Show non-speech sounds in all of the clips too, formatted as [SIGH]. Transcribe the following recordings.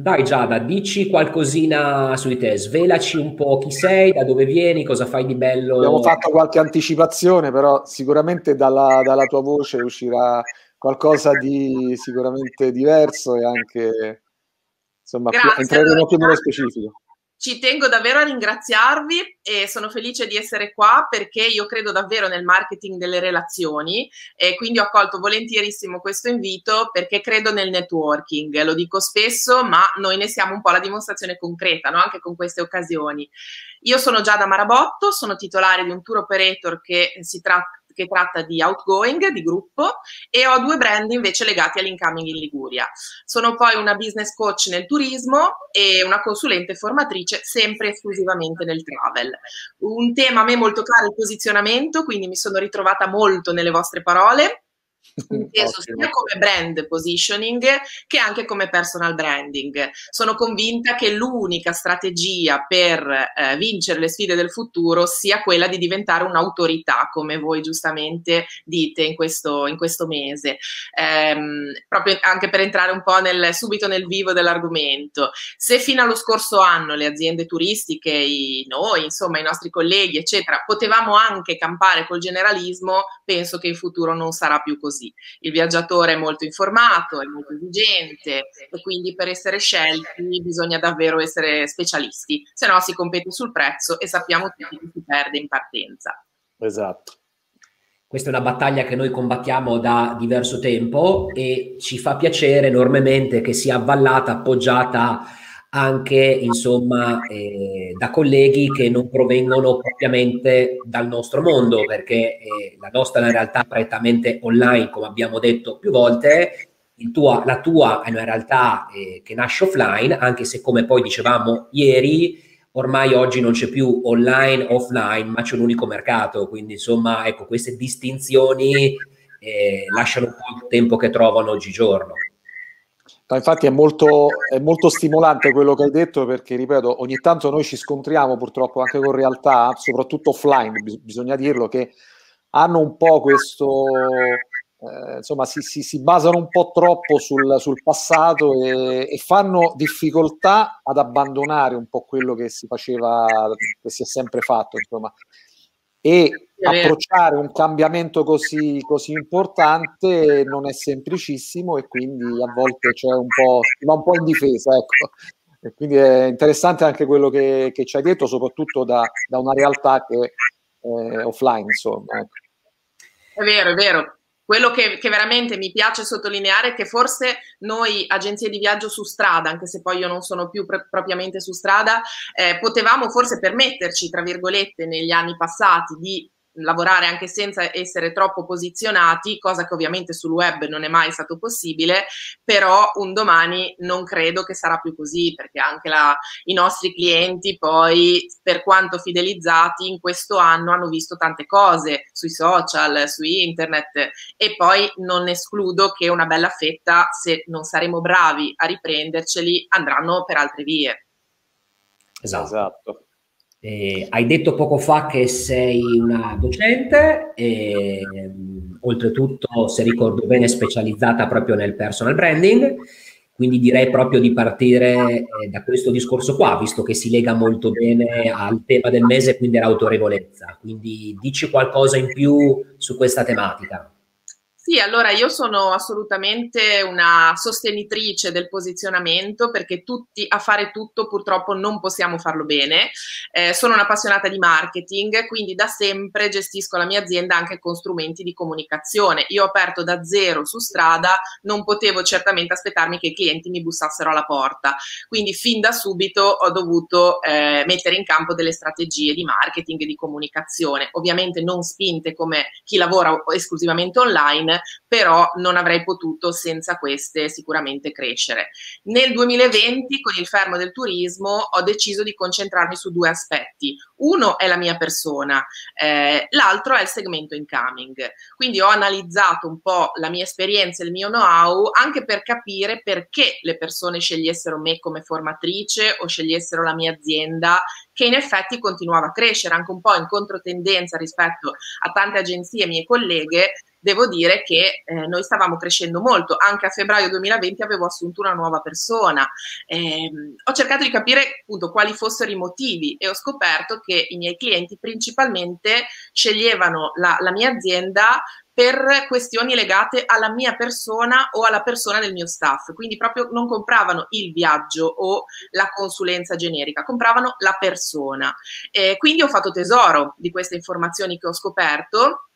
dai Giada, dici qualcosina su di te, svelaci un po' chi sei, da dove vieni, cosa fai di bello. Abbiamo fatto qualche anticipazione, però sicuramente dalla, dalla tua voce uscirà qualcosa di sicuramente diverso e anche insomma più, entreremo più nello specifico. Ci tengo davvero a ringraziarvi e sono felice di essere qua perché io credo davvero nel marketing delle relazioni e quindi ho accolto volentierissimo questo invito perché credo nel networking. Lo dico spesso, ma noi ne siamo un po' la dimostrazione concreta, no? anche con queste occasioni. Io sono Giada Marabotto, sono titolare di un tour operator che si tratta che tratta di outgoing, di gruppo, e ho due brand invece legati all'incoming in Liguria. Sono poi una business coach nel turismo e una consulente formatrice sempre esclusivamente nel travel. Un tema a me molto caro è il posizionamento, quindi mi sono ritrovata molto nelle vostre parole inteso sia come brand positioning che anche come personal branding. Sono convinta che l'unica strategia per eh, vincere le sfide del futuro sia quella di diventare un'autorità, come voi giustamente dite in questo, in questo mese. Ehm, proprio anche per entrare un po' nel, subito nel vivo dell'argomento. Se fino allo scorso anno le aziende turistiche, i, noi, insomma, i nostri colleghi, eccetera, potevamo anche campare col generalismo, penso che in futuro non sarà più così così. Il viaggiatore è molto informato, è molto esigente e quindi per essere scelti bisogna davvero essere specialisti, se no si compete sul prezzo e sappiamo tutti che si perde in partenza. Esatto. Questa è una battaglia che noi combattiamo da diverso tempo e ci fa piacere enormemente che sia avvallata, appoggiata anche insomma eh, da colleghi che non provengono propriamente dal nostro mondo perché eh, la nostra è una realtà prettamente online come abbiamo detto più volte. Tua, la tua è una realtà eh, che nasce offline anche se come poi dicevamo ieri ormai oggi non c'è più online offline ma c'è un unico mercato. Quindi insomma ecco queste distinzioni eh, lasciano un po' il tempo che trovano oggigiorno infatti è molto, è molto, stimolante quello che hai detto perché, ripeto, ogni tanto noi ci scontriamo purtroppo anche con realtà, soprattutto offline, bis- bisogna dirlo, che hanno un po' questo, eh, insomma, si, si, si, basano un po' troppo sul, sul passato e, e, fanno difficoltà ad abbandonare un po' quello che si faceva, che si è sempre fatto, insomma. E approcciare un cambiamento così, così, importante non è semplicissimo e quindi a volte c'è un po', va un po' in difesa. Ecco. E quindi è interessante anche quello che, che ci hai detto, soprattutto da, da una realtà che è offline, insomma. Ecco. È vero, è vero. Quello che, che, veramente mi piace sottolineare è che forse noi, agenzie di viaggio su strada, anche se poi io non sono più pr- propriamente su strada, eh, potevamo forse permetterci, tra virgolette, negli anni passati di lavorare anche senza essere troppo posizionati, cosa che ovviamente sul web non è mai stato possibile, però un domani non credo che sarà più così, perché anche la, i nostri clienti poi, per quanto fidelizzati, in questo anno hanno visto tante cose sui social, su internet e poi non escludo che una bella fetta, se non saremo bravi a riprenderceli, andranno per altre vie. Esatto. esatto. Eh, hai detto poco fa che sei una docente e oltretutto, se ricordo bene, specializzata proprio nel personal branding, quindi direi proprio di partire eh, da questo discorso qua, visto che si lega molto bene al tema del mese, quindi l'autorevolezza. Quindi dici qualcosa in più su questa tematica. Sì, allora io sono assolutamente una sostenitrice del posizionamento perché tutti a fare tutto purtroppo non possiamo farlo bene. Eh, sono un'appassionata di marketing, quindi da sempre gestisco la mia azienda anche con strumenti di comunicazione. Io ho aperto da zero su strada, non potevo certamente aspettarmi che i clienti mi bussassero alla porta. Quindi fin da subito ho dovuto eh, mettere in campo delle strategie di marketing e di comunicazione, ovviamente non spinte come chi lavora esclusivamente online però non avrei potuto senza queste sicuramente crescere. Nel 2020, con il fermo del turismo, ho deciso di concentrarmi su due aspetti. Uno è la mia persona, eh, l'altro è il segmento incoming. Quindi ho analizzato un po' la mia esperienza e il mio know-how anche per capire perché le persone scegliessero me come formatrice o scegliessero la mia azienda che in effetti continuava a crescere anche un po' in controtendenza rispetto a tante agenzie mie colleghe devo dire che eh, noi stavamo crescendo molto. Anche a febbraio 2020 avevo assunto una nuova persona. Eh, ho cercato di capire appunto quali fossero i motivi e ho scoperto che i miei clienti principalmente sceglievano la, la mia azienda per questioni legate alla mia persona o alla persona del mio staff. Quindi proprio non compravano il viaggio o la consulenza generica, compravano la persona. Eh, quindi ho fatto tesoro di queste informazioni che ho scoperto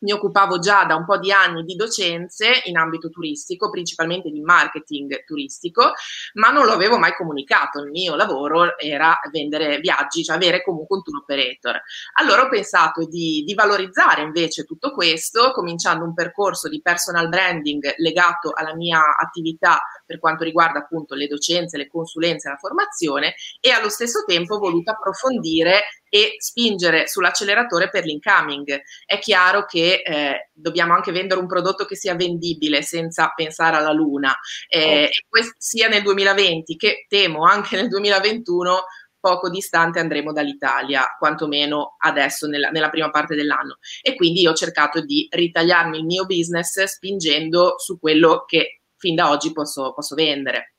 mi occupavo già da un po' di anni di docenze in ambito turistico, principalmente di marketing turistico, ma non lo avevo mai comunicato. Il mio lavoro era vendere viaggi, cioè avere comunque un tour operator. Allora ho pensato di, di valorizzare invece tutto questo, cominciando un percorso di personal branding legato alla mia attività per quanto riguarda appunto le docenze, le consulenze, la formazione e allo stesso tempo ho voluto approfondire e spingere sull'acceleratore per l'incoming. È chiaro che eh, dobbiamo anche vendere un prodotto che sia vendibile senza pensare alla luna, eh, oh. sia nel 2020 che temo anche nel 2021 poco distante andremo dall'Italia, quantomeno adesso nella, nella, prima parte dell'anno. E quindi ho cercato di ritagliarmi il mio business spingendo su quello che fin da oggi posso, posso vendere.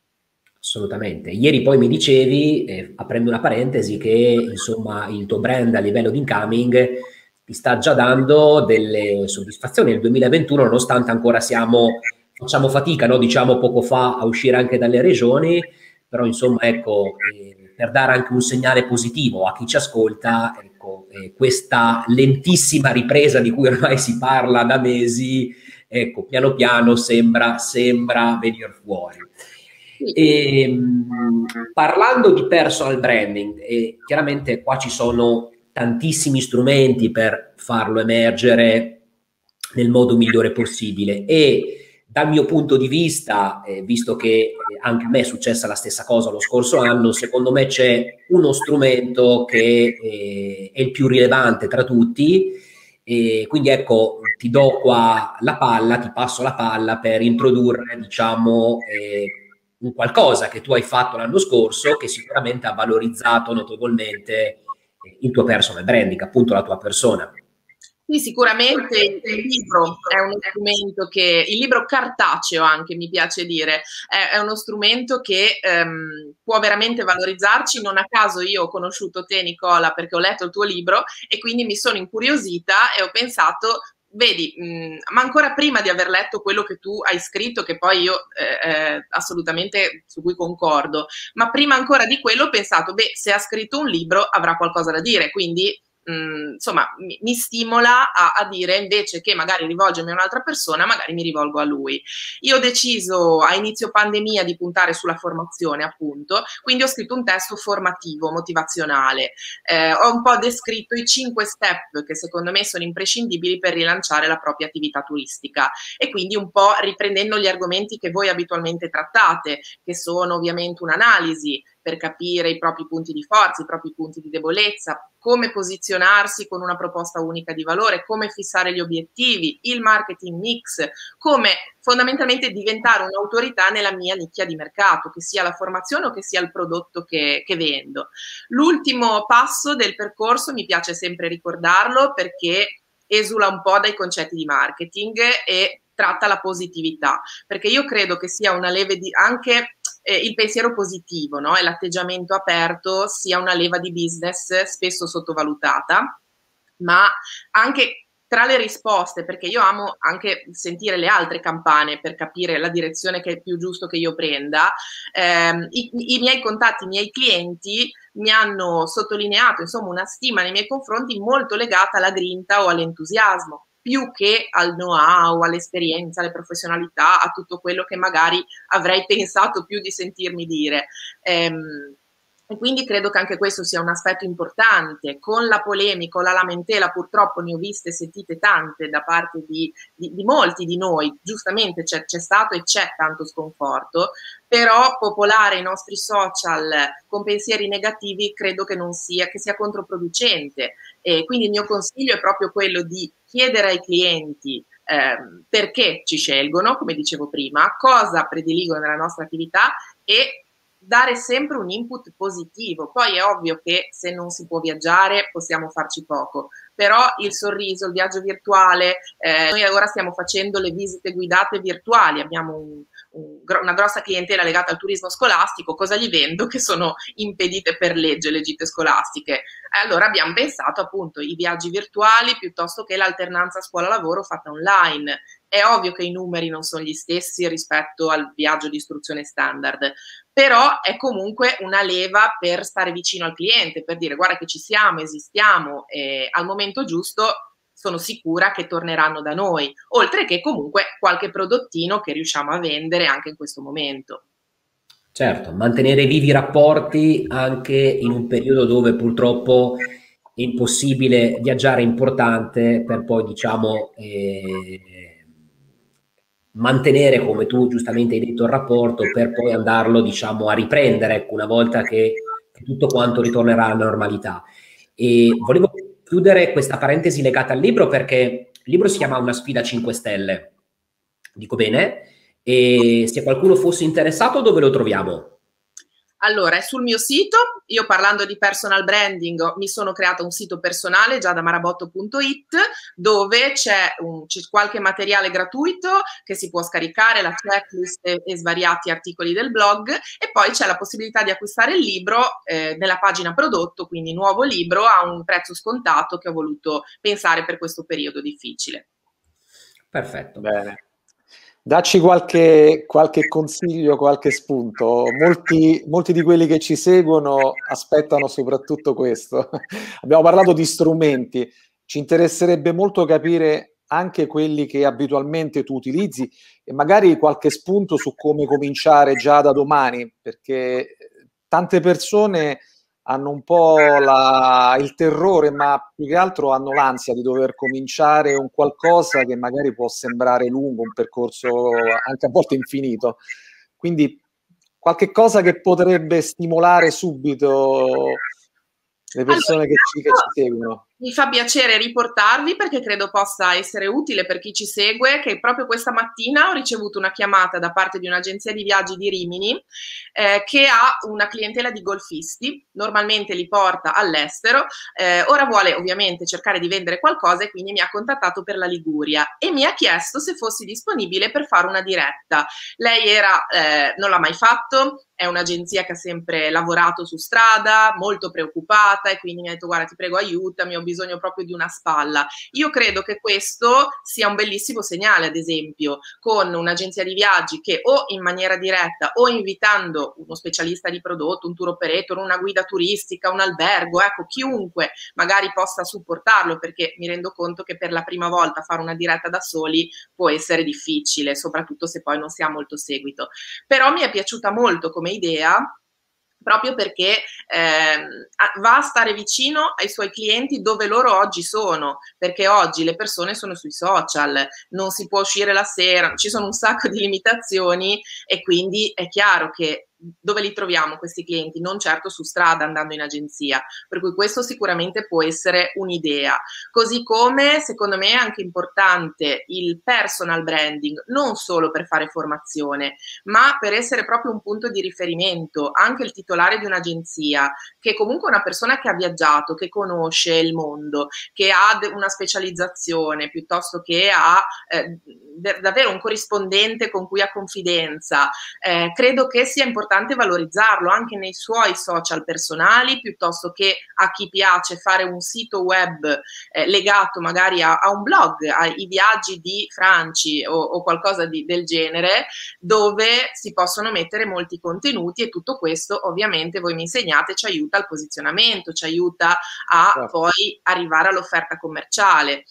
Assolutamente. Ieri poi mi dicevi, eh, aprendo una parentesi, che insomma il tuo brand a livello di incoming ti sta già dando delle soddisfazioni nel 2021, nonostante ancora siamo, facciamo fatica, no? diciamo poco fa, a uscire anche dalle regioni, però insomma ecco, eh, per dare anche un segnale positivo a chi ci ascolta, ecco, eh, questa lentissima ripresa di cui ormai si parla da mesi, ecco, piano piano sembra, sembra venire fuori. E, parlando di personal branding, e chiaramente qua ci sono tantissimi strumenti per farlo emergere nel modo migliore possibile. E dal mio punto di vista, eh, visto che anche a me è successa la stessa cosa lo scorso anno, secondo me c'è uno strumento che eh, è il più rilevante tra tutti. E quindi ecco, ti do qua la palla, ti passo la palla per introdurre, diciamo, eh, un qualcosa che tu hai fatto l'anno scorso che sicuramente ha valorizzato notevolmente il tuo personal branding, appunto la tua persona. Sì, sicuramente il libro è uno strumento che, il libro cartaceo anche mi piace dire, è, è uno strumento che ehm, può veramente valorizzarci. Non a caso io ho conosciuto te Nicola perché ho letto il tuo libro e quindi mi sono incuriosita e ho pensato vedi, mh, mm, ma ancora prima di aver letto quello che tu hai scritto, che poi io eh, eh, assolutamente su cui concordo, ma prima ancora di quello ho pensato, beh, se ha scritto un libro avrà qualcosa da dire, quindi mm, insomma mi, mi stimola a, a, dire invece che magari rivolgermi a un'altra persona, magari mi rivolgo a lui. Io ho deciso a inizio pandemia di puntare sulla formazione, appunto, quindi ho scritto un testo formativo, motivazionale. Eh, ho un po' descritto i cinque step che secondo me sono imprescindibili per rilanciare la propria attività turistica e quindi un po' riprendendo gli argomenti che voi abitualmente trattate, che sono ovviamente un'analisi, per capire i propri punti di forza, i propri punti di debolezza, come posizionarsi con una proposta unica di valore, come fissare gli obiettivi, il marketing mix, come fondamentalmente diventare un'autorità nella mia nicchia di mercato, che sia la formazione o che sia il prodotto che, che vendo. L'ultimo passo del percorso mi piace sempre ricordarlo perché esula un po' dai concetti di marketing e tratta la positività, perché io credo che sia una leve di anche eh, il pensiero positivo no? e l'atteggiamento aperto sia una leva di business spesso sottovalutata, ma anche tra le risposte, perché io amo anche sentire le altre campane per capire la direzione che è più giusto che io prenda, ehm, i, i, miei contatti, i miei clienti mi hanno sottolineato insomma una stima nei miei confronti molto legata alla grinta o all'entusiasmo più che al know-how, all'esperienza, alle professionalità, a tutto quello che magari avrei [LAUGHS] pensato più di sentirmi dire. Ehm, e quindi credo che anche questo sia un aspetto importante. Con la polemica o la lamentela, purtroppo ne ho viste e sentite tante da parte di, di, di molti di noi, giustamente c'è, c'è, stato e c'è tanto sconforto, però popolare i nostri social con pensieri negativi credo che non sia, che sia controproducente. E quindi il mio consiglio è proprio quello di chiedere ai clienti eh, perché ci scelgono, come dicevo prima, cosa prediligono nella nostra attività e dare sempre un input positivo. Poi è ovvio che se non si può viaggiare possiamo farci poco, però il sorriso, il viaggio virtuale, eh, noi ora stiamo facendo le visite guidate virtuali, abbiamo un, un, una grossa clientela legata al turismo scolastico, cosa gli vendo? Che sono impedite per legge le gite scolastiche. E allora abbiamo pensato appunto i viaggi virtuali piuttosto che l'alternanza scuola-lavoro fatta online. È ovvio che i numeri non sono gli stessi rispetto al viaggio di istruzione standard, però è comunque una leva per stare vicino al cliente, per dire guarda che ci siamo, esistiamo e al momento giusto sono sicura che torneranno da noi, oltre che comunque qualche prodottino che riusciamo a vendere anche in questo momento. Certo, mantenere vivi i rapporti anche in un periodo dove purtroppo è impossibile viaggiare è importante per poi diciamo eh, mantenere come tu giustamente hai detto il rapporto per poi andarlo diciamo a riprendere ecco, una volta che, tutto quanto ritornerà alla normalità. E volevo chiudere questa parentesi legata al libro perché il libro si chiama Una sfida 5 stelle. Dico bene? E se qualcuno fosse interessato, dove lo troviamo? Allora, è sul mio sito, io parlando di personal branding mi sono creata un sito personale già da marabotto.it dove c'è, un, c'è, qualche materiale gratuito che si può scaricare, la checklist e, e, svariati articoli del blog e poi c'è la possibilità di acquistare il libro eh, nella pagina prodotto, quindi nuovo libro a un prezzo scontato che ho voluto pensare per questo periodo difficile. Perfetto. Bene. Dacci qualche, qualche, consiglio, qualche spunto. Molti, molti, di quelli che ci seguono aspettano soprattutto questo. [LAUGHS] Abbiamo parlato di strumenti, ci interesserebbe molto capire anche quelli che abitualmente tu utilizzi e magari qualche spunto su come cominciare già da domani, perché tante persone hanno un po' la, il terrore, ma più che altro hanno l'ansia di dover cominciare un qualcosa che magari può sembrare lungo, un percorso anche a volte infinito. Quindi qualche cosa che potrebbe stimolare subito le persone allora, che, ci, che ci seguono. Mi fa piacere riportarvi perché credo possa essere utile per chi ci segue che proprio questa mattina ho ricevuto una chiamata da parte di un'agenzia di viaggi di Rimini eh, che ha una clientela di golfisti, normalmente li porta all'estero, eh, ora vuole ovviamente cercare di vendere qualcosa e quindi mi ha contattato per la Liguria e mi ha chiesto se fossi disponibile per fare una diretta. Lei era, eh, non l'ha mai fatto, è un'agenzia che ha sempre lavorato su strada, molto preoccupata e quindi mi ha detto guarda ti prego aiutami, ho bisogno bisogno proprio di una spalla. Io credo che questo sia un bellissimo segnale, ad esempio, con un'agenzia di viaggi che o in maniera diretta o invitando uno specialista di prodotto, un tour operator, una guida turistica, un albergo, ecco, chiunque magari possa supportarlo, perché mi rendo conto che per la prima volta fare una diretta da soli può essere difficile, soprattutto se poi non si ha molto seguito. Però mi è piaciuta molto come idea proprio perché eh, va a stare vicino ai suoi clienti dove loro oggi sono, perché oggi le persone sono sui social, non si può uscire la sera, ci sono un sacco di limitazioni e quindi è chiaro che dove li troviamo questi clienti? Non certo su strada andando in agenzia, per cui questo sicuramente può essere un'idea. Così come secondo me è anche importante il personal branding, non solo per fare formazione, ma per essere proprio un punto di riferimento, anche il titolare di un'agenzia, che è comunque una persona che ha viaggiato, che conosce il mondo, che ha una specializzazione piuttosto che ha eh, davvero un corrispondente con cui ha confidenza. Eh, credo che sia importante importante valorizzarlo anche nei suoi social personali piuttosto che a chi piace fare un sito web eh, legato magari a, a, un blog, ai viaggi di Franci o, o qualcosa di, del genere dove si possono mettere molti contenuti e tutto questo ovviamente voi mi insegnate ci aiuta al posizionamento, ci aiuta a certo. poi arrivare all'offerta commerciale.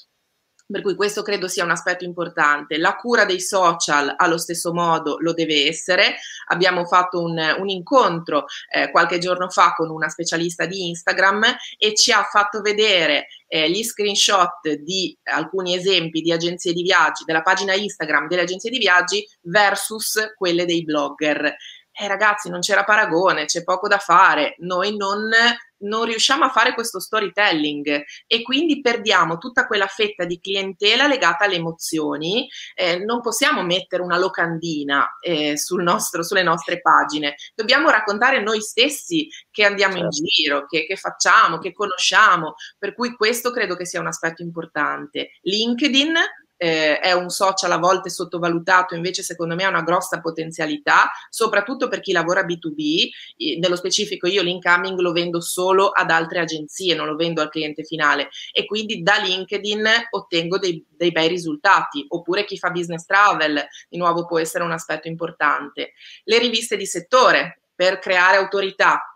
Per cui questo credo sia un aspetto importante. La cura dei social allo stesso modo lo deve essere. Abbiamo fatto un, un incontro eh, qualche giorno fa con una specialista di Instagram e ci ha fatto vedere eh, gli screenshot di alcuni esempi di agenzie di viaggi, della pagina Instagram delle agenzie di viaggi versus quelle dei blogger. Eh, ragazzi, non c'era paragone, c'è poco da fare. Noi non non riusciamo a fare questo storytelling e quindi perdiamo tutta quella fetta di clientela legata alle emozioni. Eh, non possiamo mettere una locandina eh, sul nostro, sulle nostre pagine, dobbiamo raccontare noi stessi che andiamo certo. in giro, che, che facciamo, che conosciamo, per cui questo credo che sia un aspetto importante. LinkedIn eh, è un social a volte sottovalutato, invece secondo me ha una grossa potenzialità, soprattutto per chi lavora B2B, nello specifico io l'incoming lo vendo solo ad altre agenzie, non lo vendo al cliente finale. E quindi da LinkedIn ottengo dei, dei bei risultati, oppure chi fa business travel, di nuovo può essere un aspetto importante. Le riviste di settore, per creare autorità,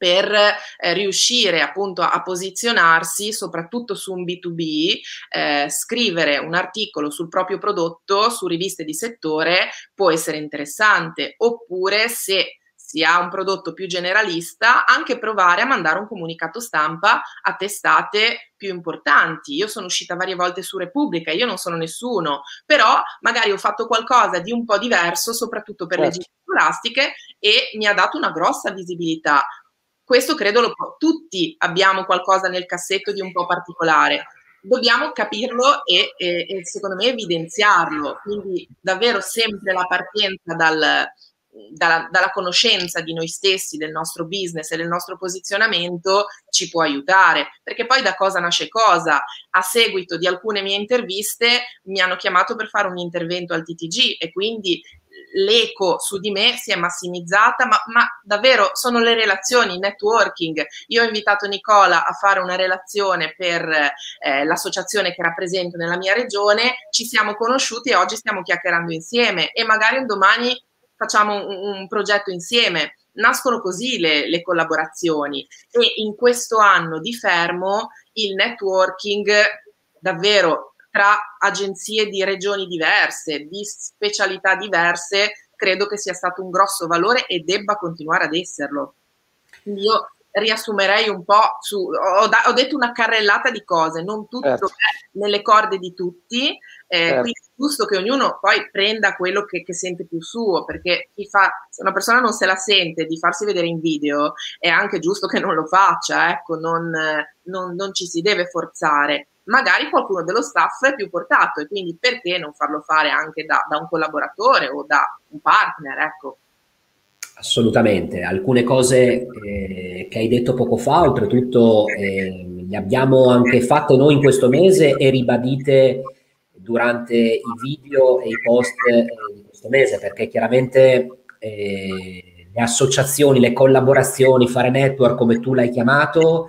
per eh, riuscire appunto a, posizionarsi soprattutto su un B2B, eh, scrivere un articolo sul proprio prodotto su riviste di settore può essere interessante, oppure se si ha un prodotto più generalista, anche provare a mandare un comunicato stampa a testate più importanti. Io sono uscita varie volte su Repubblica, io non sono nessuno, però magari ho fatto qualcosa di un po' diverso, soprattutto per certo. le gite scolastiche, e mi ha dato una grossa visibilità questo credo lo tutti abbiamo qualcosa nel cassetto di un po' particolare. Dobbiamo capirlo e, e, e secondo me evidenziarlo. Quindi davvero sempre la partenza dal, dalla, dalla, conoscenza di noi stessi, del nostro business e del nostro posizionamento ci può aiutare, perché poi da cosa nasce cosa. A seguito di alcune mie interviste mi hanno chiamato per fare un intervento al TTG e quindi l'eco su di me si è massimizzata, ma, ma, davvero sono le relazioni, il networking. Io ho invitato Nicola a fare una relazione per eh, l'associazione che rappresento nella mia regione, ci siamo conosciuti e oggi stiamo chiacchierando insieme e magari un domani facciamo un, un progetto insieme. Nascono così le, le collaborazioni e in questo anno di fermo il networking davvero tra agenzie di regioni diverse, di specialità diverse, credo che sia stato un grosso valore e debba continuare ad esserlo. Quindi io riassumerei un po' su, ho, da, ho detto una carrellata di cose, non tutto certo. è nelle corde di tutti, eh, certo. quindi è giusto che ognuno poi prenda quello che, che, sente più suo, perché chi fa, se una persona non se la sente di farsi vedere in video, è anche giusto che non lo faccia, ecco, non, non, non ci si deve forzare magari qualcuno dello staff è più portato e quindi perché non farlo fare anche da, da un collaboratore o da un partner, ecco. Assolutamente, alcune cose eh, che hai detto poco fa, oltretutto eh, le abbiamo anche fatte noi in questo mese e ribadite durante i video e i post eh, di questo mese, perché chiaramente eh, le associazioni, le collaborazioni, fare network come tu l'hai chiamato,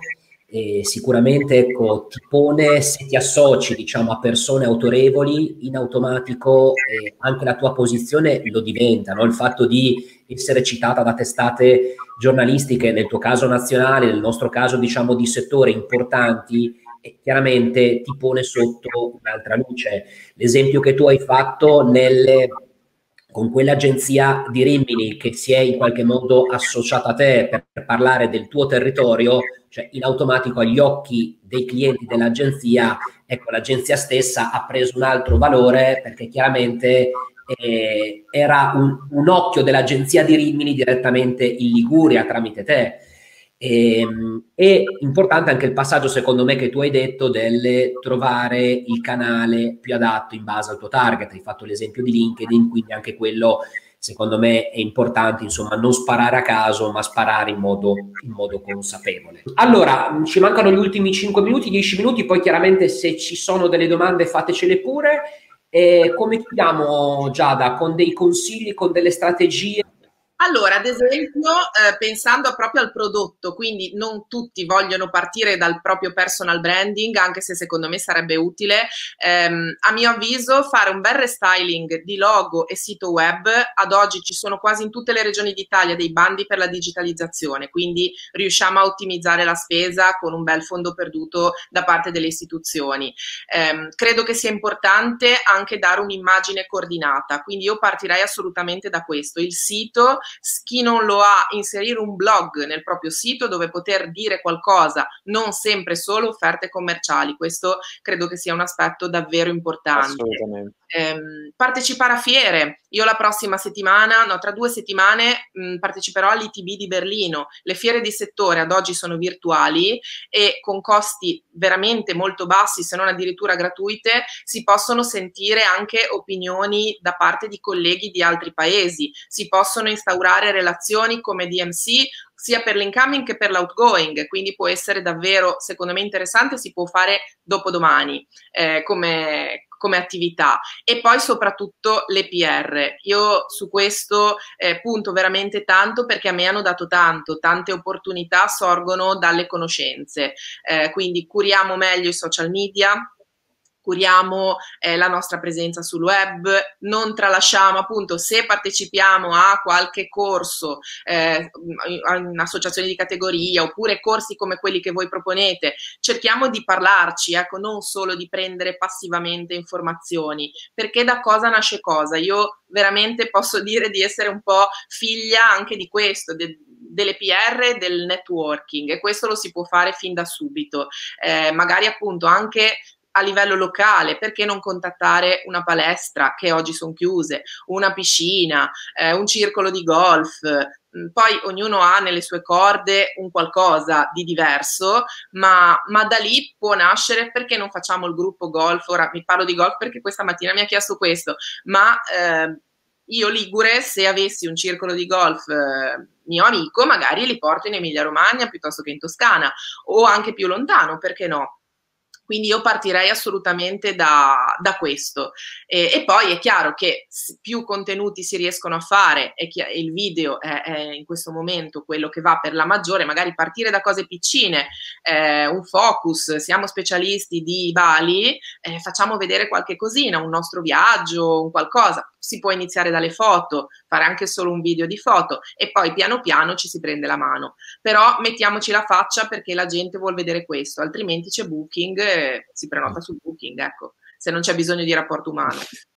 e sicuramente ecco, ti pone, se ti associ diciamo, a persone autorevoli, in automatico eh, anche la tua posizione lo diventa, no? il fatto di essere citata da testate giornalistiche, nel tuo caso nazionale, nel nostro caso diciamo di settore importanti, e chiaramente ti pone sotto un'altra luce. L'esempio che tu hai fatto nelle con quell'agenzia di Rimini che si è in qualche modo associata a te per parlare del tuo territorio, cioè in automatico agli occhi dei clienti dell'agenzia, ecco, l'agenzia stessa ha preso un altro valore perché chiaramente eh, era un, un occhio dell'agenzia di Rimini direttamente in Liguria tramite te. E, ehm, è importante anche il passaggio, secondo me, che tu hai detto del trovare il canale più adatto in base al tuo target. Hai fatto l'esempio di LinkedIn, quindi anche quello, secondo me, è importante, insomma, non sparare a caso, ma sparare in modo, in modo consapevole. Allora, ci mancano gli ultimi 5 minuti, 10 minuti, poi chiaramente se ci sono delle domande fatecele pure. E come chiudiamo, Giada? Con dei consigli, con delle strategie allora, ad esempio, eh, pensando proprio al prodotto, quindi non tutti vogliono partire dal proprio personal branding, anche se secondo me sarebbe utile, ehm, a mio avviso fare un bel restyling di logo e sito web. Ad oggi ci sono quasi in tutte le regioni d'Italia dei bandi per la digitalizzazione, quindi riusciamo a ottimizzare la spesa con un bel fondo perduto da parte delle istituzioni. Eh, credo che sia importante anche dare un'immagine coordinata, quindi io partirei assolutamente da questo. Il sito chi non lo ha, inserire un blog nel proprio sito dove poter dire qualcosa, non sempre solo offerte commerciali. Questo credo che sia un aspetto davvero importante. Ehm, partecipare a fiere. Io la prossima settimana, no, tra due settimane mh, parteciperò all'ITB di Berlino. Le fiere di settore ad oggi sono virtuali e con costi veramente molto bassi, se non addirittura gratuite, si possono sentire anche opinioni da parte di colleghi di altri paesi. Si possono instaurare relazioni come DMC sia per l'incoming che per l'outgoing, quindi può essere davvero, secondo me, interessante, si può fare dopodomani eh, come, come attività e poi soprattutto le PR. Io su questo eh, punto veramente tanto perché a me hanno dato tanto, tante opportunità sorgono dalle conoscenze, eh, quindi curiamo meglio i social media, curiamo eh, la nostra presenza sul web, non tralasciamo appunto se partecipiamo a qualche corso, eh, a un'associazione di categoria oppure corsi come quelli che voi proponete, cerchiamo di parlarci, ecco, non solo di prendere passivamente informazioni, perché da cosa nasce cosa? Io veramente posso dire di essere un po' figlia anche di questo, de- delle PR del networking e questo lo si può fare fin da subito. Eh, magari appunto anche a livello locale, perché non contattare una palestra che oggi sono chiuse, una piscina, eh, un circolo di golf, mm, poi ognuno ha nelle sue corde un qualcosa di diverso, ma, ma, da lì può nascere perché non facciamo il gruppo golf. Ora mi parlo di golf perché questa mattina mi ha chiesto questo, ma eh, io Ligure, se avessi un circolo di golf eh, mio amico, magari li porto in Emilia Romagna piuttosto che in Toscana o anche più lontano, perché no? Quindi io partirei assolutamente da, da questo. E, e, poi è chiaro che più contenuti si riescono a fare e il video è, è, in questo momento quello che va per la maggiore, magari partire da cose piccine, eh, un focus, siamo specialisti di Bali, eh, facciamo vedere qualche cosina, un nostro viaggio, un qualcosa. Si può iniziare dalle foto, fare anche solo un video di foto e poi piano piano ci si prende la mano. Però mettiamoci la faccia perché la gente vuole vedere questo, altrimenti c'è booking si prenota sul booking, ecco, se non c'è bisogno di rapporto umano.